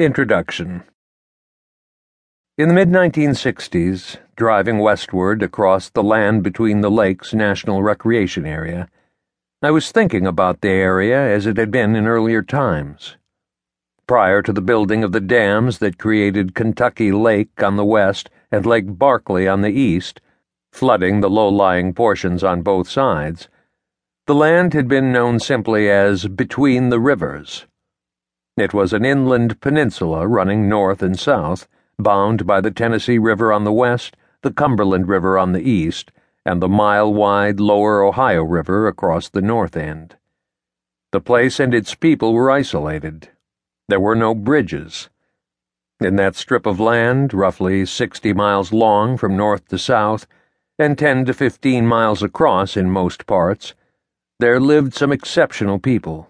Introduction In the mid 1960s, driving westward across the Land Between the Lakes National Recreation Area, I was thinking about the area as it had been in earlier times. Prior to the building of the dams that created Kentucky Lake on the west and Lake Barkley on the east, flooding the low lying portions on both sides, the land had been known simply as Between the Rivers. It was an inland peninsula running north and south, bound by the Tennessee River on the west, the Cumberland River on the east, and the mile wide lower Ohio River across the north end. The place and its people were isolated. There were no bridges. In that strip of land, roughly 60 miles long from north to south, and 10 to 15 miles across in most parts, there lived some exceptional people.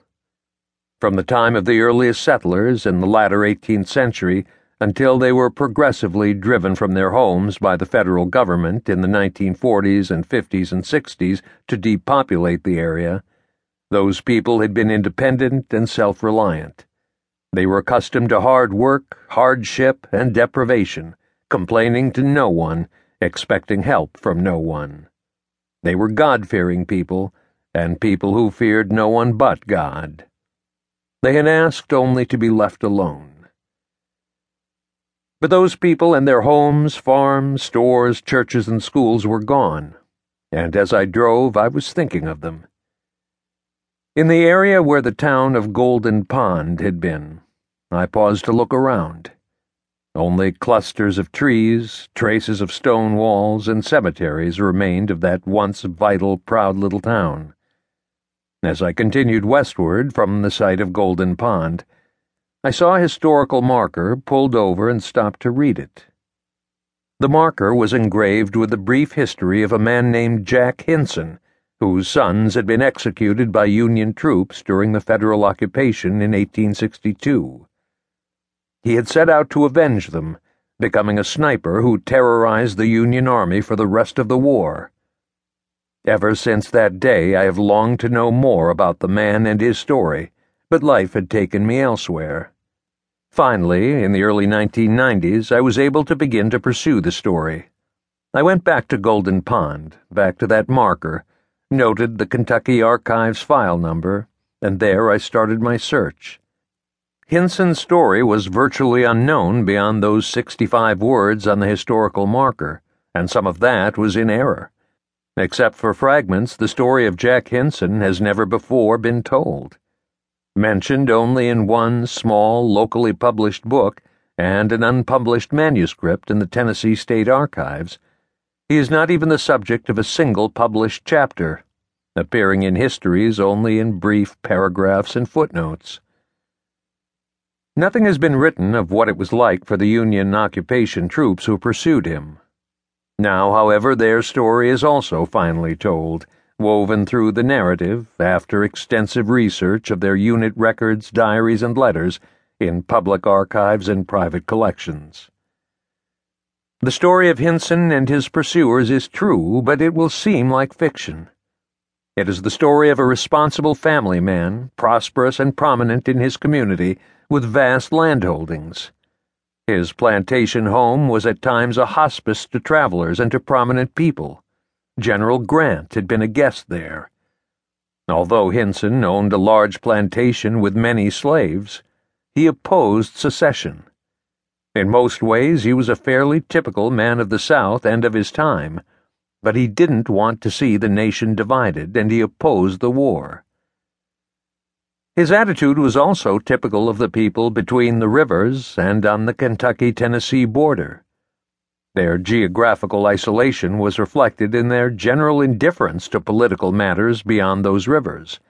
From the time of the earliest settlers in the latter 18th century until they were progressively driven from their homes by the federal government in the 1940s and 50s and 60s to depopulate the area, those people had been independent and self reliant. They were accustomed to hard work, hardship, and deprivation, complaining to no one, expecting help from no one. They were God fearing people, and people who feared no one but God. They had asked only to be left alone. But those people and their homes, farms, stores, churches, and schools were gone, and as I drove, I was thinking of them. In the area where the town of Golden Pond had been, I paused to look around. Only clusters of trees, traces of stone walls, and cemeteries remained of that once vital, proud little town. As I continued westward from the site of Golden Pond, I saw a historical marker pulled over and stopped to read it. The marker was engraved with the brief history of a man named Jack Hinson, whose sons had been executed by Union troops during the federal occupation in 1862. He had set out to avenge them, becoming a sniper who terrorized the Union Army for the rest of the war. Ever since that day, I have longed to know more about the man and his story, but life had taken me elsewhere. Finally, in the early 1990s, I was able to begin to pursue the story. I went back to Golden Pond, back to that marker, noted the Kentucky Archives file number, and there I started my search. Hinson's story was virtually unknown beyond those 65 words on the historical marker, and some of that was in error. Except for fragments, the story of Jack Hinson has never before been told. Mentioned only in one small, locally published book and an unpublished manuscript in the Tennessee State Archives, he is not even the subject of a single published chapter, appearing in histories only in brief paragraphs and footnotes. Nothing has been written of what it was like for the Union occupation troops who pursued him now, however, their story is also finally told, woven through the narrative, after extensive research of their unit records, diaries, and letters in public archives and private collections. The story of Hinson and his pursuers is true, but it will seem like fiction. It is the story of a responsible family man, prosperous and prominent in his community, with vast landholdings. His plantation home was at times a hospice to travelers and to prominent people. General Grant had been a guest there. Although Hinson owned a large plantation with many slaves, he opposed secession. In most ways, he was a fairly typical man of the South and of his time, but he didn't want to see the nation divided, and he opposed the war. His attitude was also typical of the people between the rivers and on the Kentucky Tennessee border. Their geographical isolation was reflected in their general indifference to political matters beyond those rivers.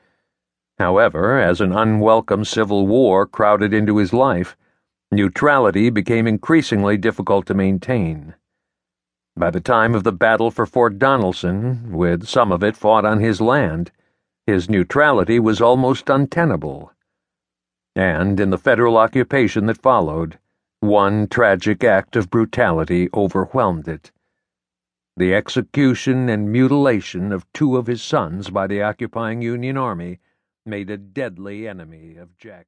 However, as an unwelcome civil war crowded into his life, neutrality became increasingly difficult to maintain. By the time of the battle for Fort Donelson, with some of it fought on his land, his neutrality was almost untenable. And in the federal occupation that followed, one tragic act of brutality overwhelmed it. The execution and mutilation of two of his sons by the occupying Union Army made a deadly enemy of Jack.